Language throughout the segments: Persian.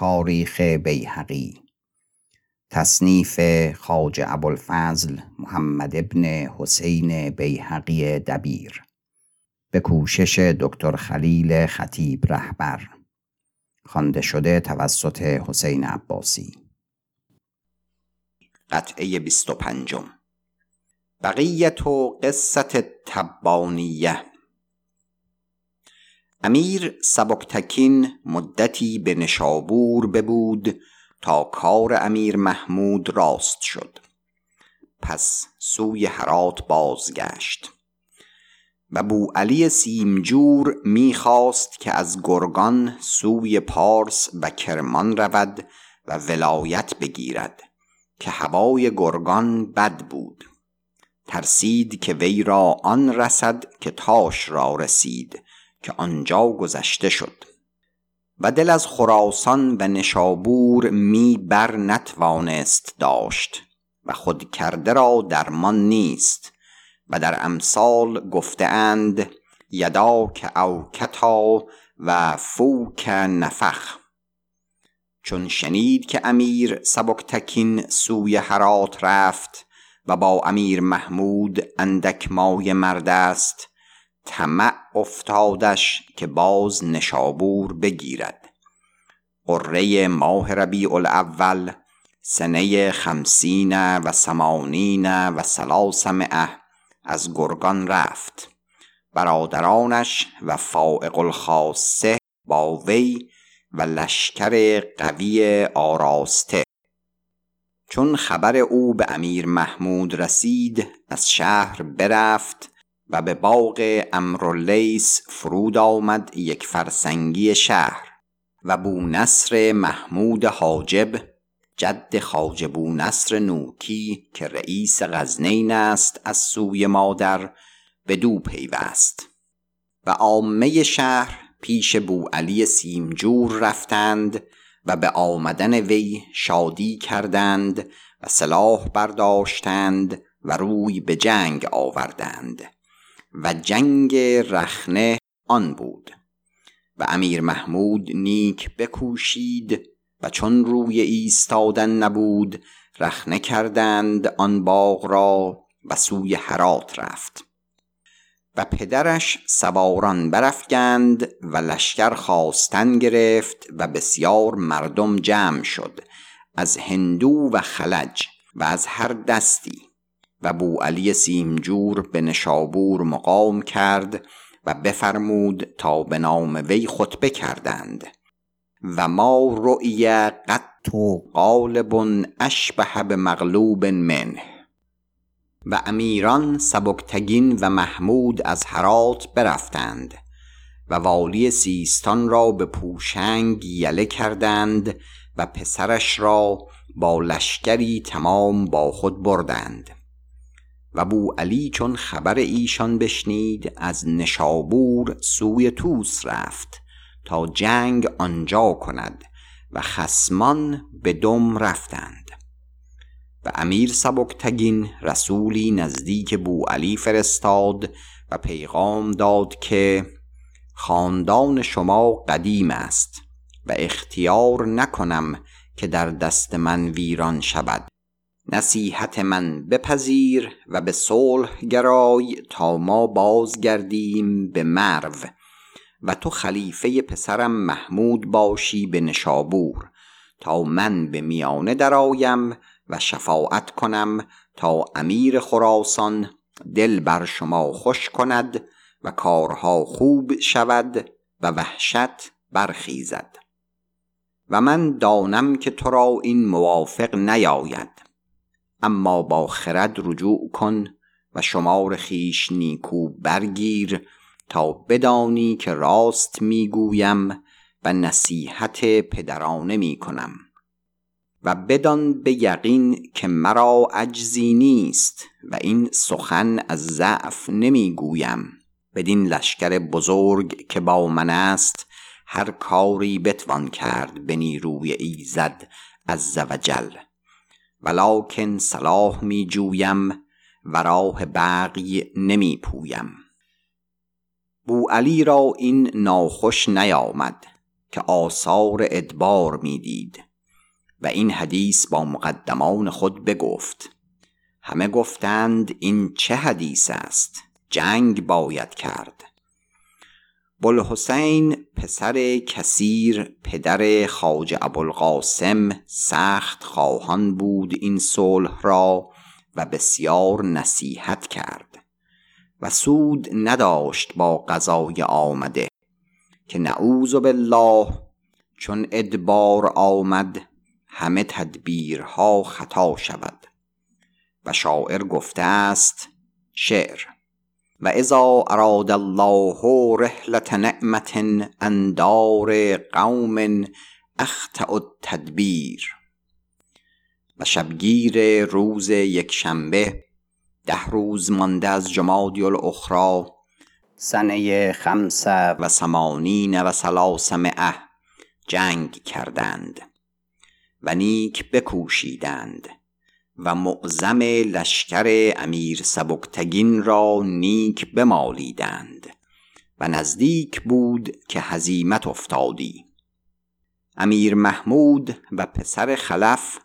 تاریخ بیهقی. تصنیف خواجه ابوالفضل محمد ابن حسین بیهقی دبیر. به کوشش دکتر خلیل خطیب رهبر. خوانده شده توسط حسین عباسی. قطعه بیست و پنجم. بقیت و قصت تبانیه امیر سبکتکین مدتی به نشابور ببود تا کار امیر محمود راست شد. پس سوی هرات بازگشت. و بوعلی سیمجور می‌خواست که از گرگان سوی پارس و کرمان رود و ولایت بگیرد که هوای گرگان بد بود. ترسید که وی را آن رسد که تاش را رسید. که آنجا گذشته شد. و دل از خراسان و نشابور می بر نتوانست داشت و خود کرده را درمان نیست و در امثال گفته اند یداک او کتا و فوک نفخ. چون شنید که امیر سبکتکین سوی هرات رفت و با امیر محمود اندک مایه مرد است طمع افتادش که باز نشابور بگیرد. قره ماه ربیع الاول سنه خمسین و سمانین و سلاسمعه از گرگان رفت. برادرانش و فائق الخاصه با وی و لشکر قوی آراسته. چون خبر او به امیر محمود رسید از شهر برفت و به باغ امراللیس فرود آمد یک فرسنگی شهر و بونصر محمود حاجب جد خواجه بونصر نوکی که رئیس غزنین است از سوی مادر بدو پیوست و عامه شهر پیش بوعلی سیمجور رفتند و به آمدن وی شادی کردند و سلاح برداشتند و روی به جنگ آوردند. و جنگ رخنه آن بود. و امیر محمود نیک بکوشید و چون روی ایستادن نبود رخنه کردند آن باغ را و سوی هرات رفت. و پدرش سواران برافگند و لشکر خواستن گرفت و بسیار مردم جمع شد از هندو و خلج و از هر دستی. و بوعلی سیمجور به نشابور مقام کرد و بفرمود تا به نام وی خطبه کردند. و ما رؤی قط غالب اشبه به مغلوب منه. و امیران سبکتگین و محمود از هرات برفتند و والی سیستان را به پوشنگ یله کردند و پسرش را با لشکری تمام با خود بردند. و بوعلی چون خبر ایشان بشنید از نشابور سوی توس رفت تا جنگ آنجا کند و خسمان به دم رفتند. و امیر سبکتگین رسولی نزدیک بوعلی فرستاد و پیغام داد که خاندان شما قدیم است و اختیار نکنم که در دست من ویران شود. نصیحت من بپذیر و به صلح گرای تا ما بازگردیم به مرو. و تو خلیفه پسرم محمود باشی به نشابور. تا من به میانه درآیم و شفاعت کنم تا امیر خراسان دل بر شما خوش کند و کارها خوب شود و وحشت برخیزد. و من دانم که تو را این موافق نیاید. اما با خرد رجوع کن و شمار خیش نیکو برگیر تا بدانی که راست می‌گویم و نصیحت پدرانه می‌کنم. و بدان به یقین که مرا عجزی نیست و این سخن از ضعف نمی‌گویم. بدین لشکر بزرگ که با من است هر کاری بتوان کرد به نیروی ایزد عز و جل. ولکن صلاح می جویم و راه بغی نمی پویم بوعلی را این ناخوش نیامد که آثار ادبار می‌دید و این حدیث با مقدمان خود بگفت. همه گفتند این چه حدیث است؟ جنگ باید کرد. بلحسین پسر کثیر پدر خواجه ابوالقاسم سخت خواهان بود این صلح را و بسیار نصیحت کرد و سود نداشت با قضای آمده که نعوذ بالله چون ادبار آمد همه تدبیرها خطا شود و شاعر گفته است شعر و اذا اراد الله رحلت نعمت اندار قوم اخطأ التدبیر. و شبگیر روز یکشنبه ده روز مانده از جمادی الاخرى سنه خمس و سمانین و سلاسمعه جنگ کردند و نیک بکوشیدند. و معظم لشکر امیر سبکتگین را نیک بمالیدند و نزدیک بود که هزیمت افتادی. امیر محمود و پسر خلف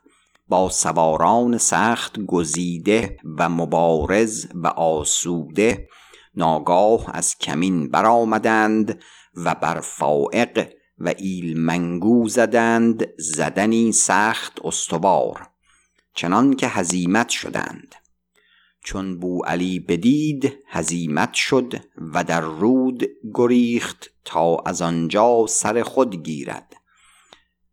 با سواران سخت گزیده و مبارز و آسوده ناگاه از کمین برآمدند و بر فائق و ایلمنگو زدند زدنی سخت استوار. چنان که هزیمت شدند. چون بو علی بدید هزیمت شد و در رود گریخت تا از آنجا سر خود گیرد.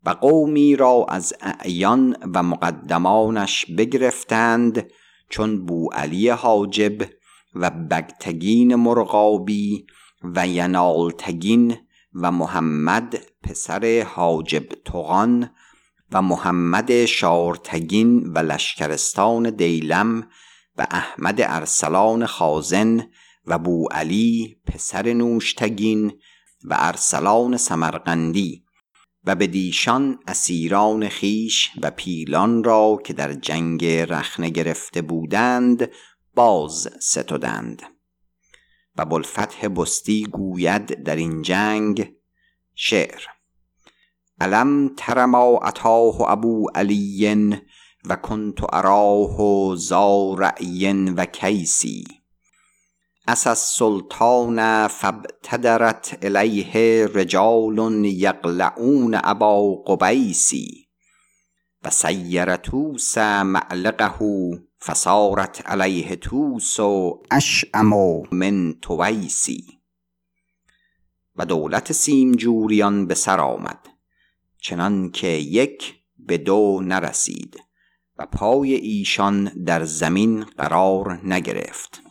و قومی را از اعیان و مقدمانش بگرفتند چون بو علی حاجب و بگتگین مرغابی و ینالتگین و محمد پسر حاجب تغان و محمد شارتگین و لشکرستان دیلم و احمد ارسلان خازن و بو علی پسر نوشتگین و ارسلان سمرقندی و به دیشان اسیران خیش و پیلان را که در جنگ رخنه گرفته بودند باز ستودند و بلفتح بستی گوید در این جنگ شعر علم تر ما اتاه ابو علی و کنت اراه زا رأی و کیسی؟ اس السلطان فابتدرت الیه رجال یقلعون ابا قبیسی و سیر توس معلقه فصارت علیه توس اشعم من تویسی و دولت سیمجوریان به سر آمد. چنان که یک به دو نرسید و پای ایشان در زمین قرار نگرفت.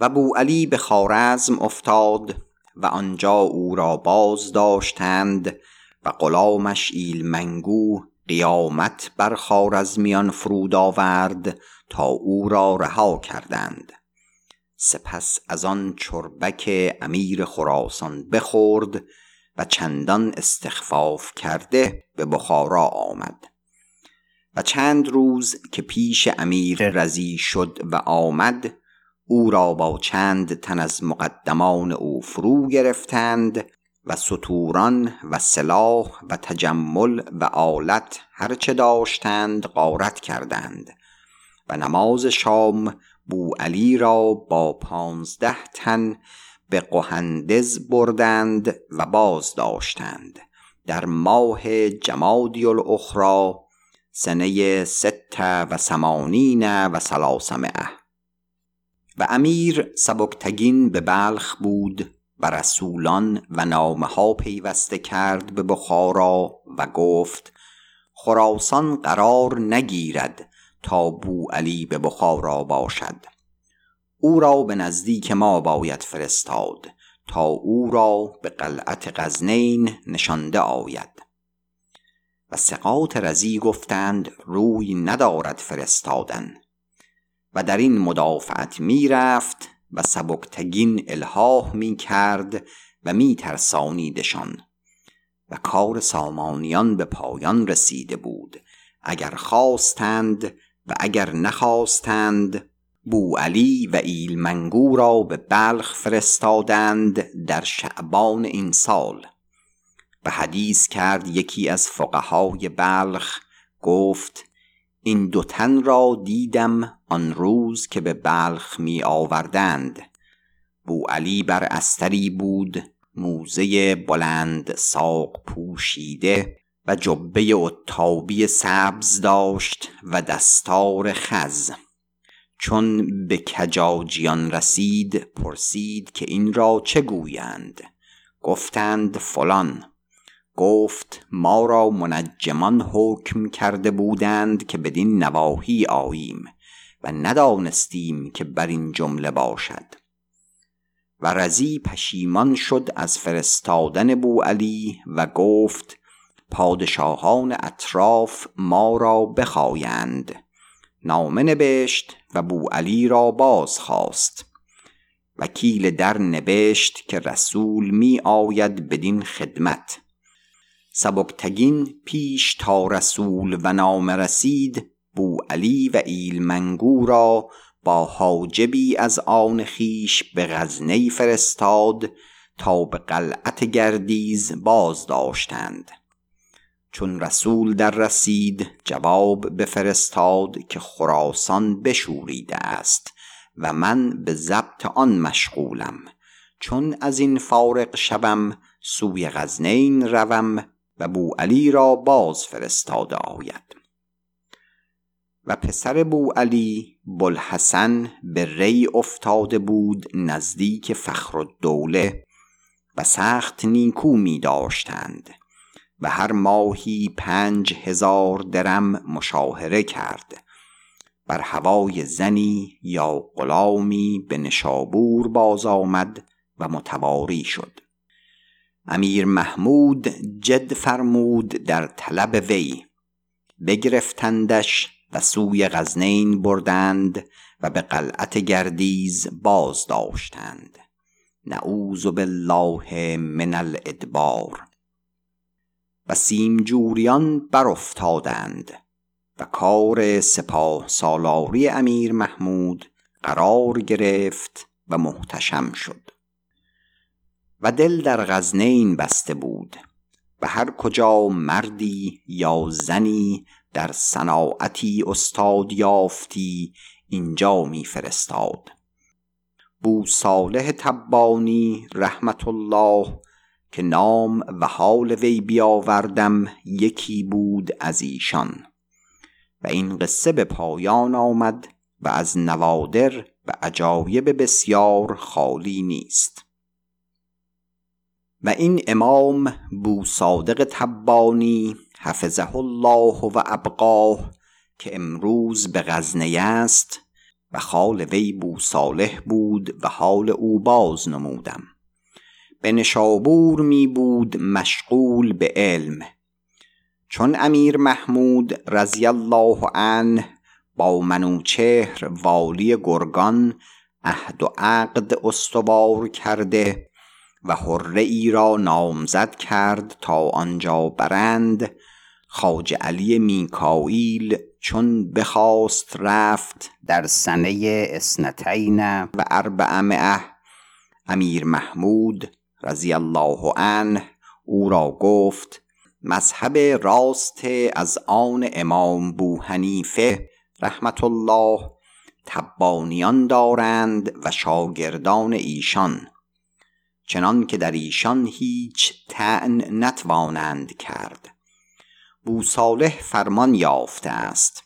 و بو علی به خارزم افتاد و آنجا او را باز داشتند و غلامش ایلمنگو قیامت بر خارزمیان فرود آورد تا او را رها کردند. سپس از آن چربک امیر خراسان بخورد و چندان استخفاف کرده به بخارا آمد. و چند روز که پیش امیر رزی شد و آمد او را با چند تن از مقدمان او فرو گرفتند و سطوران و سلاح و تجمل و آلت هرچه داشتند غارت کردند. و نماز شام بو علی را با پانزده تن به قهندز بردند و باز داشتند در ماه جمادی الاخرى سنه ست و سمانین و سلاسمعه و امیر سبکتگین به بلخ بود و رسولان و نامه ها پیوسته کرد به بخارا و گفت خراسان قرار نگیرد تا بو علی به بخارا باشد. او را به نزدیک ما باید فرستاد تا او را به قلعت غزنین نشانده آید. و سقاط رزی گفتند روی ندارد فرستادن. و در این مدافعت می رفت و سبکتگین الهاه می کرد و می ترسانیدشان. و کار سامانیان به پایان رسیده بود. اگر خواستند و اگر نخواستند بو علی و ایلمنگو را به بلخ فرستادند در شعبان این سال. به حدیث کرد یکی از فقهای بلخ گفت این دو تن را دیدم آن روز که به بلخ می آوردند. بو علی بر استری بود موزه بلند ساق پوشیده و جبه اتابی سبز داشت و دستار خز. چون به کجاجیان رسید پرسید که این را چه گویند. گفتند فلان. گفت ما را منجمان حکم کرده بودند که بدین نواحی آییم و ندانستیم که بر این جمله باشد. و رزی پشیمان شد از فرستادن بوعلی و گفت پادشاهان اطراف ما را بخایند. نامه نبشت و بوعلی را باز خواست. وکیل در نبشت که رسول می آید بدین خدمت. سبکتگین پیش تا رسول و نامه رسید بوعلی و ایلمنگو را با حاجبی از آن خیش به غزنی فرستاد تا به قلعت گردیز باز داشتند چون رسول در رسید جواب بفرستاد که خراسان بشوریده است و من به ضبط آن مشغولم. چون از این فارغ شوم سوی غزنین روم و بوعلی را باز فرستاده آید. و پسر بوعلی بوالحسن به ری افتاده بود نزدیک فخرالدوله و سخت نیکو می داشتند و هر ماهی پنج هزار درم مشاهره کرد. بر هوای زنی یا غلامی به نشابور باز آمد و متواری شد. امیر محمود جد فرمود در طلب وی. بگرفتندش و سوی غزنین بردند و به قلعت گردیز باز داشتند نعوذ بالله من الادبار. و سیمجوریان برافتادند و کار سپاه سالاری امیر محمود قرار گرفت و محتشم شد. و دل در غزنین بسته بود و هر کجا مردی یا زنی در صناعتی استاد یافتی اینجا می فرستاد بو صالح تبانی رحمت الله که نام و حال وی بیاوردم یکی بود از ایشان. و این قصه به پایان آمد و از نوادر و عجایب بسیار خالی نیست. و این امام بو صادق تبانی حفظه الله و ابقاه که امروز به غزنه است و خال وی بو صالح بود و حال او باز نمودم. به نشابور می بود مشغول به علم. چون امیر محمود رضی الله عنه با منوچهر والی گرگان عهد و عقد استوار کرده و حره ای را نامزد کرد تا آنجا برند خاج علی میکائیل چون بخواست رفت در سنه اسنتین و اربعمعه امیر محمود رضی الله عنه او را گفت مذهب راست از آن امام بو حنیفه رحمت الله تبانیان دارند و شاگردان ایشان چنان که در ایشان هیچ تعن نتوانند کرد. بو صالح فرمان یافته است.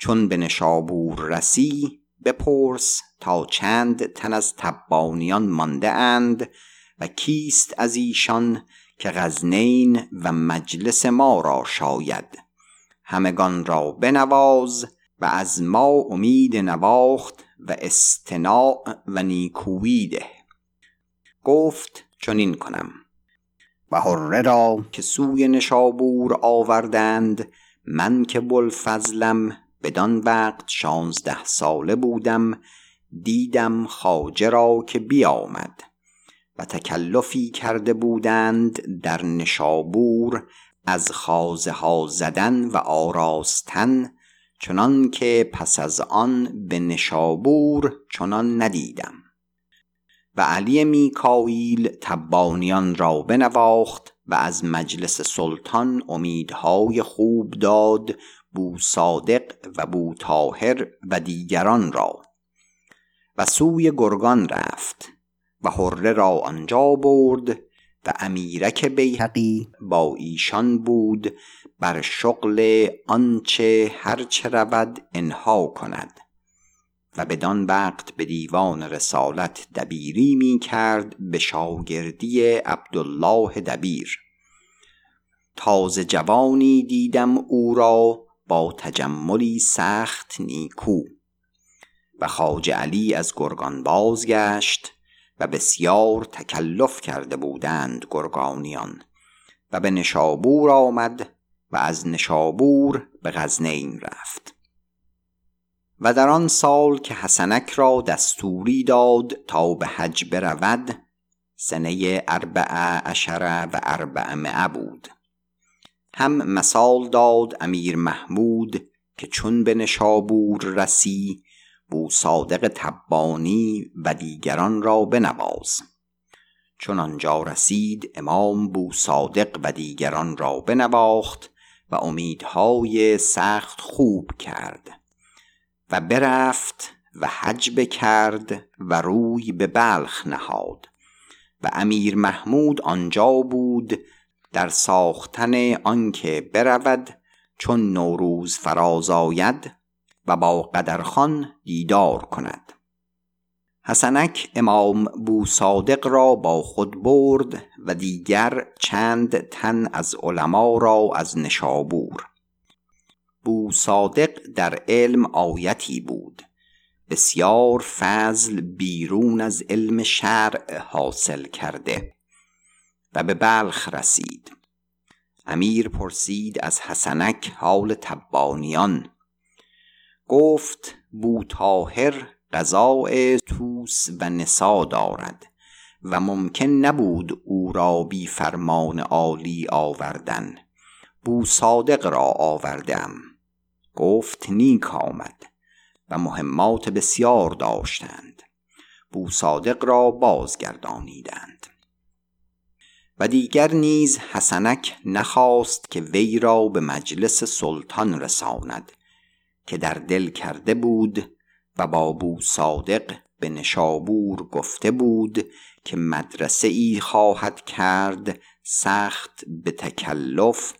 چون به نشابور رسی بپرس تا چند تن از تبانیان مانده اند و کیست از ایشان که غزنین و مجلس ما را شاید؟ همگان را بنواز و از ما امید نواخت و استناع و نیکویی ده. گفت چنین کنم. و حره را که سوی نشابور آوردند من که بوالفضلم بدان وقت شانزده ساله بودم دیدم خواجه را که بیامد. و تکلفی کرده بودند در نشابور از خازه ها زدن و آراستن چنان که پس از آن به نشابور چنان ندیدم. و علی میکائیل تبانیان را بنواخت و از مجلس سلطان امیدهای خوب داد بو صادق و بو تاهر و دیگران را. و سوی گرگان رفت. و حره را آنجا برد و امیرک بیهقی با ایشان بود بر شغل آنچه هرچه رود انها کند و بدان وقت به دیوان رسالت دبیری می کرد به شاگردی عبدالله دبیر. تازه جوانی دیدم او را با تجملی سخت نیکو و خواجه علی از گرگان بازگشت و بسیار تکلف کرده بودند گرگانیان و به نشابور آمد و از نشابور به غزنین رفت. و در آن سال که حسنک را دستوری داد تا به حج برود سنه اربع عشره و اربع بود. هم مثال داد امیر محمود که چون به نشابور رسی بو صادق تبانی و دیگران را بنواز. چون آنجا رسید امام بو صادق و دیگران را بنواخت و امیدهای سخت خوب کرد و برفت و حج بکرد و روی به بلخ نهاد و امیر محمود آنجا بود در ساختن آنکه برود چون نوروز فراز آید و با قدرخان دیدار کند. حسنک امام بو صادق را با خود برد و دیگر چند تن از علما را از نشابور. بو صادق در علم آیتی بود. بسیار فضل بیرون از علم شرع حاصل کرده و به بلخ رسید. امیر پرسید از حسنک حال تبانیان. گفت بو تاهر قضاء توس و نسا دارد و ممکن نبود او را بی فرمان عالی آوردن. بو صادق را آوردم. گفت نیک آمد و مهمات بسیار داشتند. بو صادق را بازگردانیدند. و دیگر نیز حسنک نخواست که وی را به مجلس سلطان رساند. که در دل کرده بود و با بو صادق به نشابور گفته بود که مدرسه ای خواهد کرد سخت به تکلف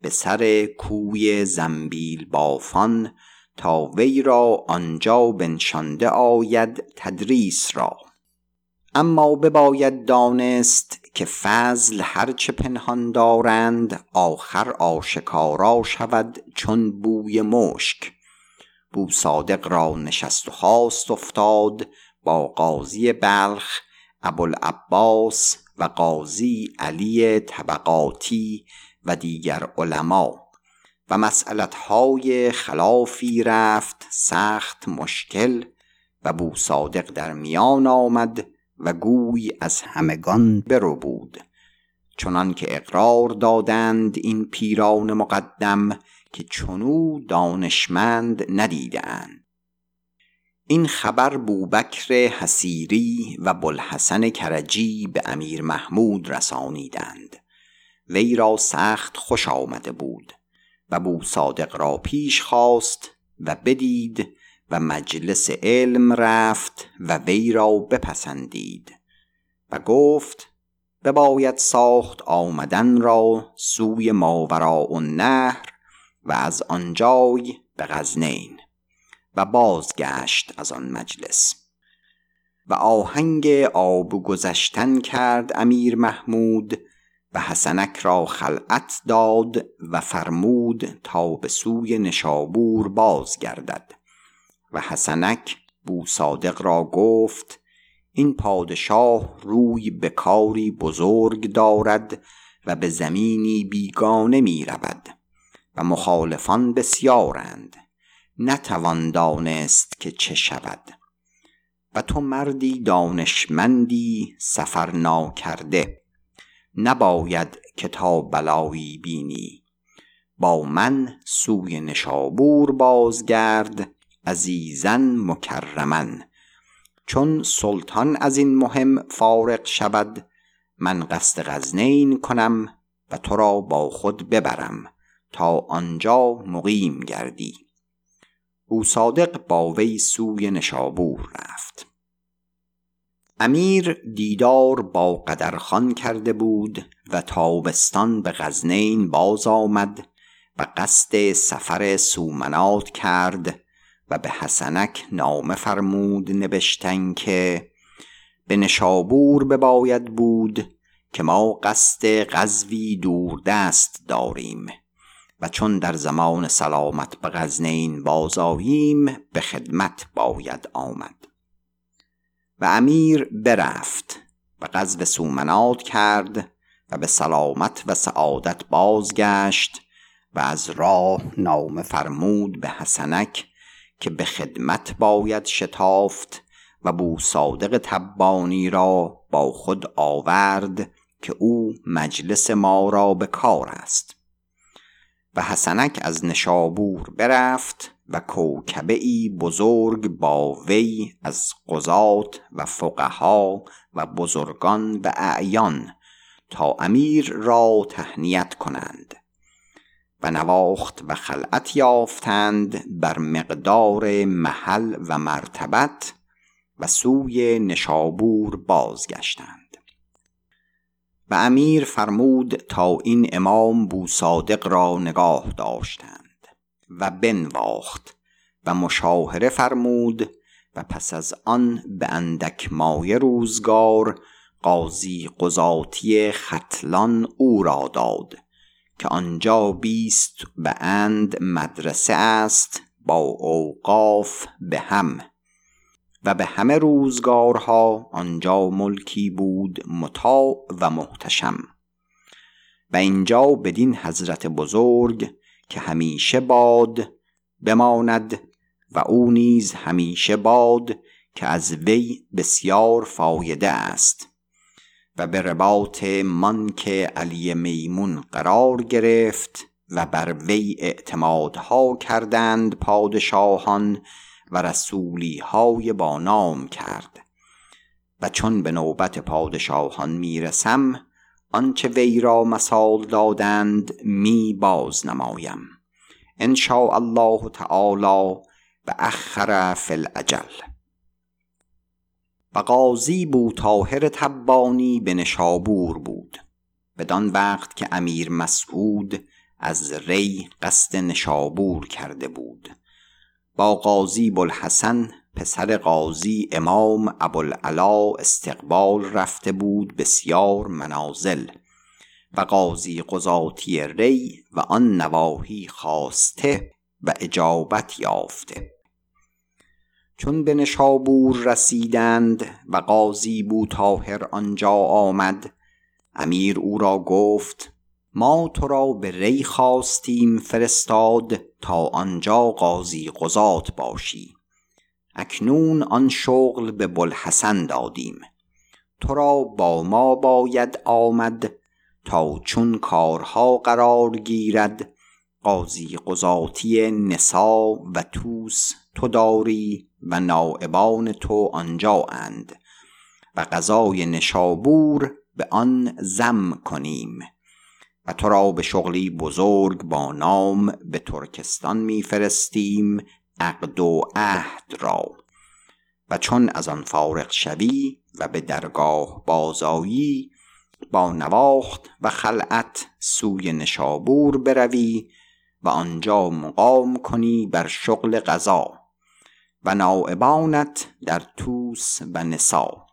به سر کوی زنبیل بافان تا وی را آنجا بنشانده آید تدریس را. اما بباید دانست که فضل هرچه پنهان دارند آخر آشکارا شود چون بوی مشک. بو صادق را نشست و خواست افتاد با قاضی بلخ ابوالعباس و قاضی علی طبقاتی و دیگر علما. و مسئلتهای خلافی رفت سخت مشکل و بو صادق در میان آمد و گوی از همگان برو بود. چنان که اقرار دادند این پیران مقدم که چنو دانشمند ندیدند این خبر بوبکر حسیری و بلحسن کرجی به امیر محمود رسانیدند. وی را سخت خوش آمده بود و بو صادق را پیش خواست و بدید و مجلس علم رفت و وی را بپسندید و گفت بباید ساخت آمدن را سوی ماورا و نهر و از آنجای به غزنین و بازگشت از آن مجلس. و آهنگ آب گذشتن کرد امیر محمود و حسنک را خلعت داد و فرمود تا به سوی نشابور بازگردد. و حسنک بو صادق را گفت این پادشاه روی به کاری بزرگ دارد و به زمینی بیگانه می رود و مخالفان بسیارند. نتوان دانست که چه شود. و تو مردی دانشمندی سفر ناکرده نباید که تا بلایی بینی. با من سوی نشابور بازگرد عزیزن مکرمن چون سلطان از این مهم فارغ شود من قصد غزنین کنم و تو را با خود ببرم. تا آنجا مقیم گردی. او صادق با وی سوی نشابور رفت. امیر دیدار با قدرخان کرده بود و تابستان به غزنین باز آمد و قصد سفر سومنات کرد و به حسنک نامه فرمود نبشتن که به نشابور بباید بود که ما قصد غزوی دور دست داریم. و چون در زمان سلامت به غزنین بازاییم به خدمت باید آمد. و امیر برفت و غزو سومنات کرد و به سلامت و سعادت بازگشت و از راه نامه فرمود به حسنک که به خدمت باید شتافت و بو صادق تبانی را با خود آورد که او مجلس ما را به کار است. و حسنک از نشابور برفت و کوکبه ای بزرگ با وی از قضات و فقها و بزرگان و اعیان تا امیر را تهنیت کنند و نواخت و خلعت یافتند بر مقدار محل و مرتبت و سوی نشابور بازگشتند. و امیر فرمود تا این امام بوصادق را نگاه داشتند و بنواخت و مشاهره فرمود و پس از آن به اندک مایه روزگار قاضی قضاتی ختلان او را داد که آنجا بیست به اند مدرسه است با اوقاف به هم. و به همه روزگارها آنجا ملکی بود مطاع و محتشم. و اینجا بدین حضرت بزرگ که همیشه باد بماند و او نیز همیشه باد که از وی بسیار فایده است. و به رباط من که علی میمون قرار گرفت و بر وی اعتمادها کردند پادشاهان و رسولی های با نام کرد. و چون به نوبت پادشاهان می‌رسم آنچه وی را مثال دادند می باز نمایم. ان الله تعالی به اخر فی الاجل و قاضی بو طاهر تبانی به نشابور بود. بدان وقت که امیر مسعود از ری قصد نشابور کرده بود. با قاضی بوالحسن پسر قاضی امام ابوالعلا استقبال رفته بود بسیار منازل و قاضی قضاتی ری و آن نواحی خواسته و اجابت یافته. چون به نشابور رسیدند و قاضی بو طاهر آنجا آمد امیر او را گفت ما تو را به ری خواستیم فرستاد تا آنجا قاضی قضات باشی. اکنون آن شغل به بلحسن دادیم. تو را با ما باید آمد تا چون کارها قرار گیرد. قاضی قضاتی نسا و توس تو داری و نائبان تو آنجا اند و قضای نشابور به آن زم کنیم. تو را به شغلی بزرگ با نام به ترکستان میفرستیم عقد و عهد را. و از آن فارغ شوی و به درگاه بازایی با نواخت و خلعت سوی نشابور بروی و آنجا مقام کنی بر شغل قضا و نائبانت در توس و نسا.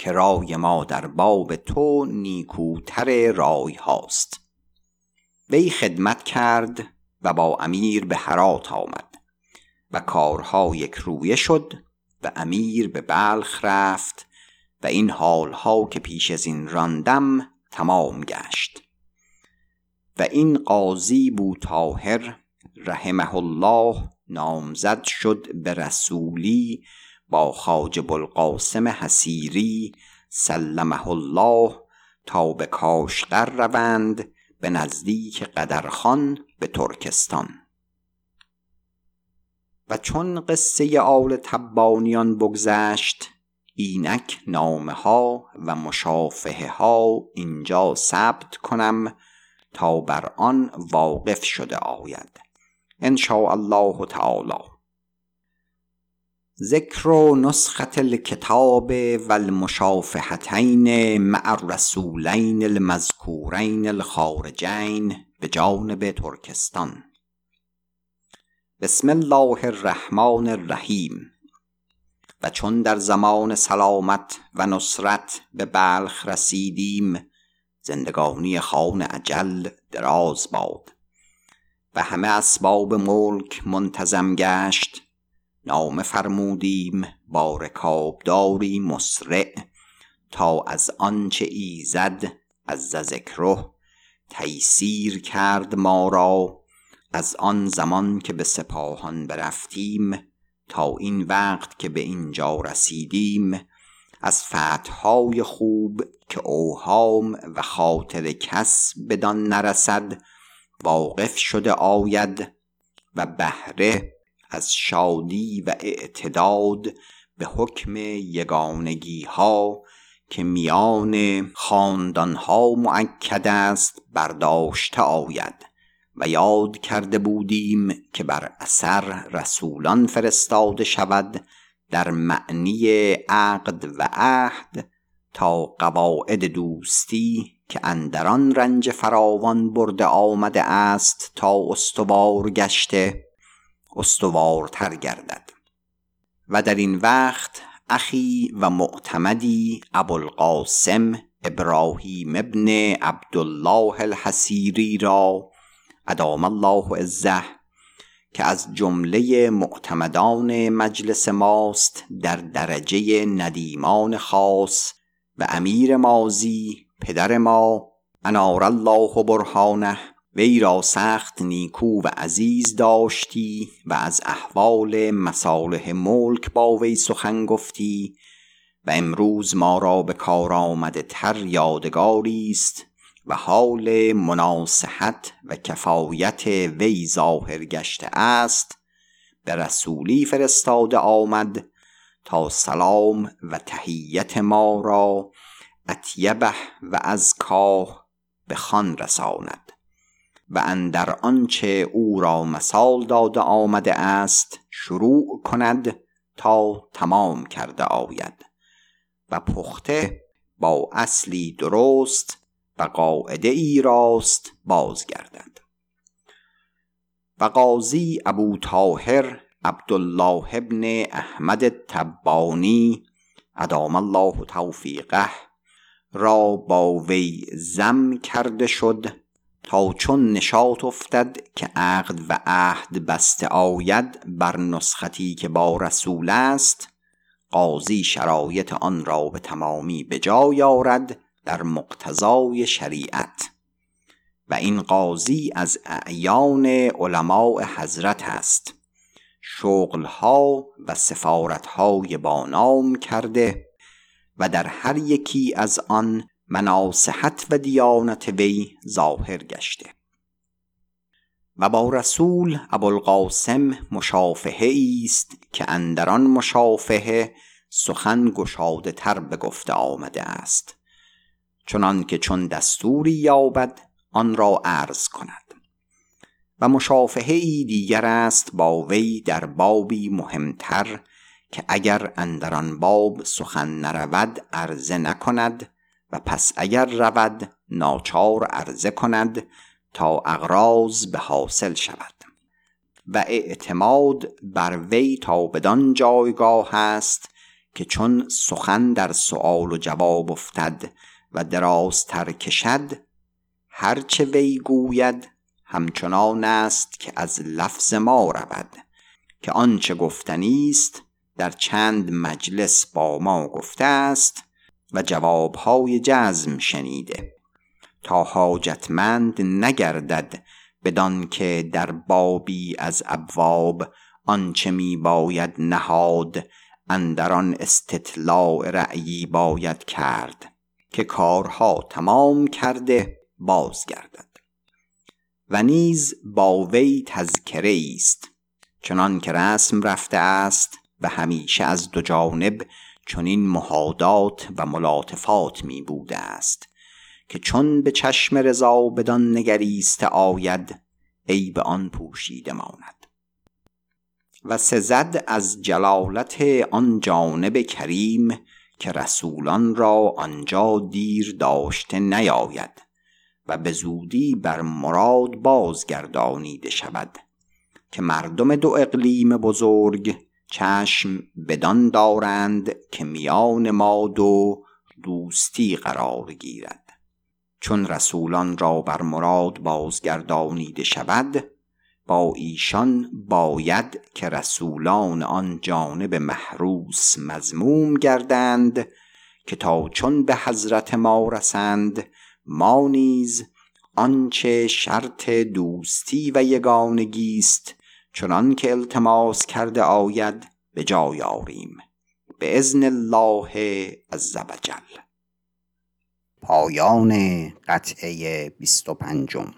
که رای ما در باب تو نیکوتر رای هاست. وی خدمت کرد و با امیر به هرات آمد و کارها یک رویه شد و امیر به بلخ رفت و این حالها که پیش از این راندم تمام گشت. و این قاضی بو طاهر رحمه الله نامزد شد به رسولی با خاجب القاسم حسیری سلمه الله تا به کاشقر روند به نزدیک قدرخان به ترکستان. و چون قصه آل تبانیان بگذشت اینک نامه ها و مشافهه ها اینجا ثبت کنم تا بر آن واقف شده آید. ان الله تعالی. ذکر نسخة الکتاب و المشافهتین مع الرسولین المذکورین الخارجین به جانب ترکستان. بسم الله الرحمن الرحیم. و چون در زمان سلامت و نصرت به بلخ رسیدیم زندگانی خان عجل دراز باد و همه اسباب ملک منتظم گشت نامه فرمودیم با رکابداری مسرع تا از آنچه ایزد از ذکره تیسیر کرد ما را از آن زمان که به سپاهان برفتیم تا این وقت که به اینجا رسیدیم از فتحهای خوب که اوهام و خاطر کس بدان نرسد واقف شده آید و بهره از شادی و اعتداد به حکم یگانگی ها که میان خاندان ها معکد است برداشته آید و یاد کرده بودیم که بر اثر رسولان فرستاده شود در معنی عقد و عهد تا قواعد دوستی که اندران رنج فراوان برده آمده است تا استوار گشته. استوارتر گردد. و در این وقت اخی و معتمدی ابوالقاسم ابراهیم ابن عبدالله الحسیری را ادام الله عزه که از جمله معتمدان مجلس ماست در درجه ندیمان خاص و امیر مازی پدر ما انار الله برهانه وی را سخت نیکو و عزیز داشتی و از احوال مصالح ملک با وی سخن گفتی و امروز ما را به کار آمده تر یادگاری است و حال مناسحت و کفایت وی ظاهر گشته است به رسولی فرستاده آمد تا سلام و تهیت ما را اطیبه و از کاه به خان رساند. و اندر آنچه او را مثال داده آمده است شروع کند تا تمام کرده آید و پخته با اصلی درست و قاعده ای راست بازگردد. و قاضی ابو طاهر عبدالله ابن احمد تبانی ادام الله توفیقه را با وی زم کرده شد تا چون نشاط افتد که عقد و عهد بسته آید بر نسختی که با رسول است قاضی شرایط آن را به تمامی به جای آرد در مقتضای شریعت. و این قاضی از اعیان علماء حضرت است. شغلها و سفارتهای با نام کرده و در هر یکی از آن مناصحت و دیانت وی ظاهر گشته. و با رسول ابوالقاسم مشافهه است که اندران مشافهه سخن گشاده تر به گفته آمده است. چنان که چون دستوری یابد آن را عرض کند. و مشافهه ای دیگر است با وی در بابی مهمتر که اگر اندران باب سخن نرود عرضه نکند و پس اگر رود ناچار عرضه کند تا اغراض به حاصل شود. و اعتماد بر وی تا بدان جایگاه است که چون سخن در سؤال و جواب افتد و درازتر کشد هرچه وی گوید همچنان است که از لفظ ما رود که آنچه گفتنی است در چند مجلس با ما گفته است. و جوابهای جزم شنیده. تا حاجتمند نگردد بدان که در بابی از ابواب آنچه می باید نهاد اندران استطلاع رأیی باید کرد که کارها تمام کرده بازگردد. و نیز با وی تذکره است چنان که رسم رفته است و همیشه از دو جانب چنین مهادات و ملاطفات می بوده است که چون به چشم رضا بدان نگریسته آید عیب آن پوشیده ماند. و سزد از جلالت آن جانب کریم که رسولان را آنجا دیر داشته نیاید و به زودی بر مراد بازگردانیده شود که مردم دو اقلیم بزرگ چشم بدان دارند که میان ما دو دوستی قرار گیرد. چون رسولان را بر مراد بازگردانیده شود با ایشان باید که رسولان آن جانب محروس مذموم گردند که تا چون به حضرت ما رسند ما نیز آنچه شرط دوستی و یگانگی است چنان که التماس کرده آید به جای آریم. به ازن الله عز وجل پایان قطعه بیست و پنجم.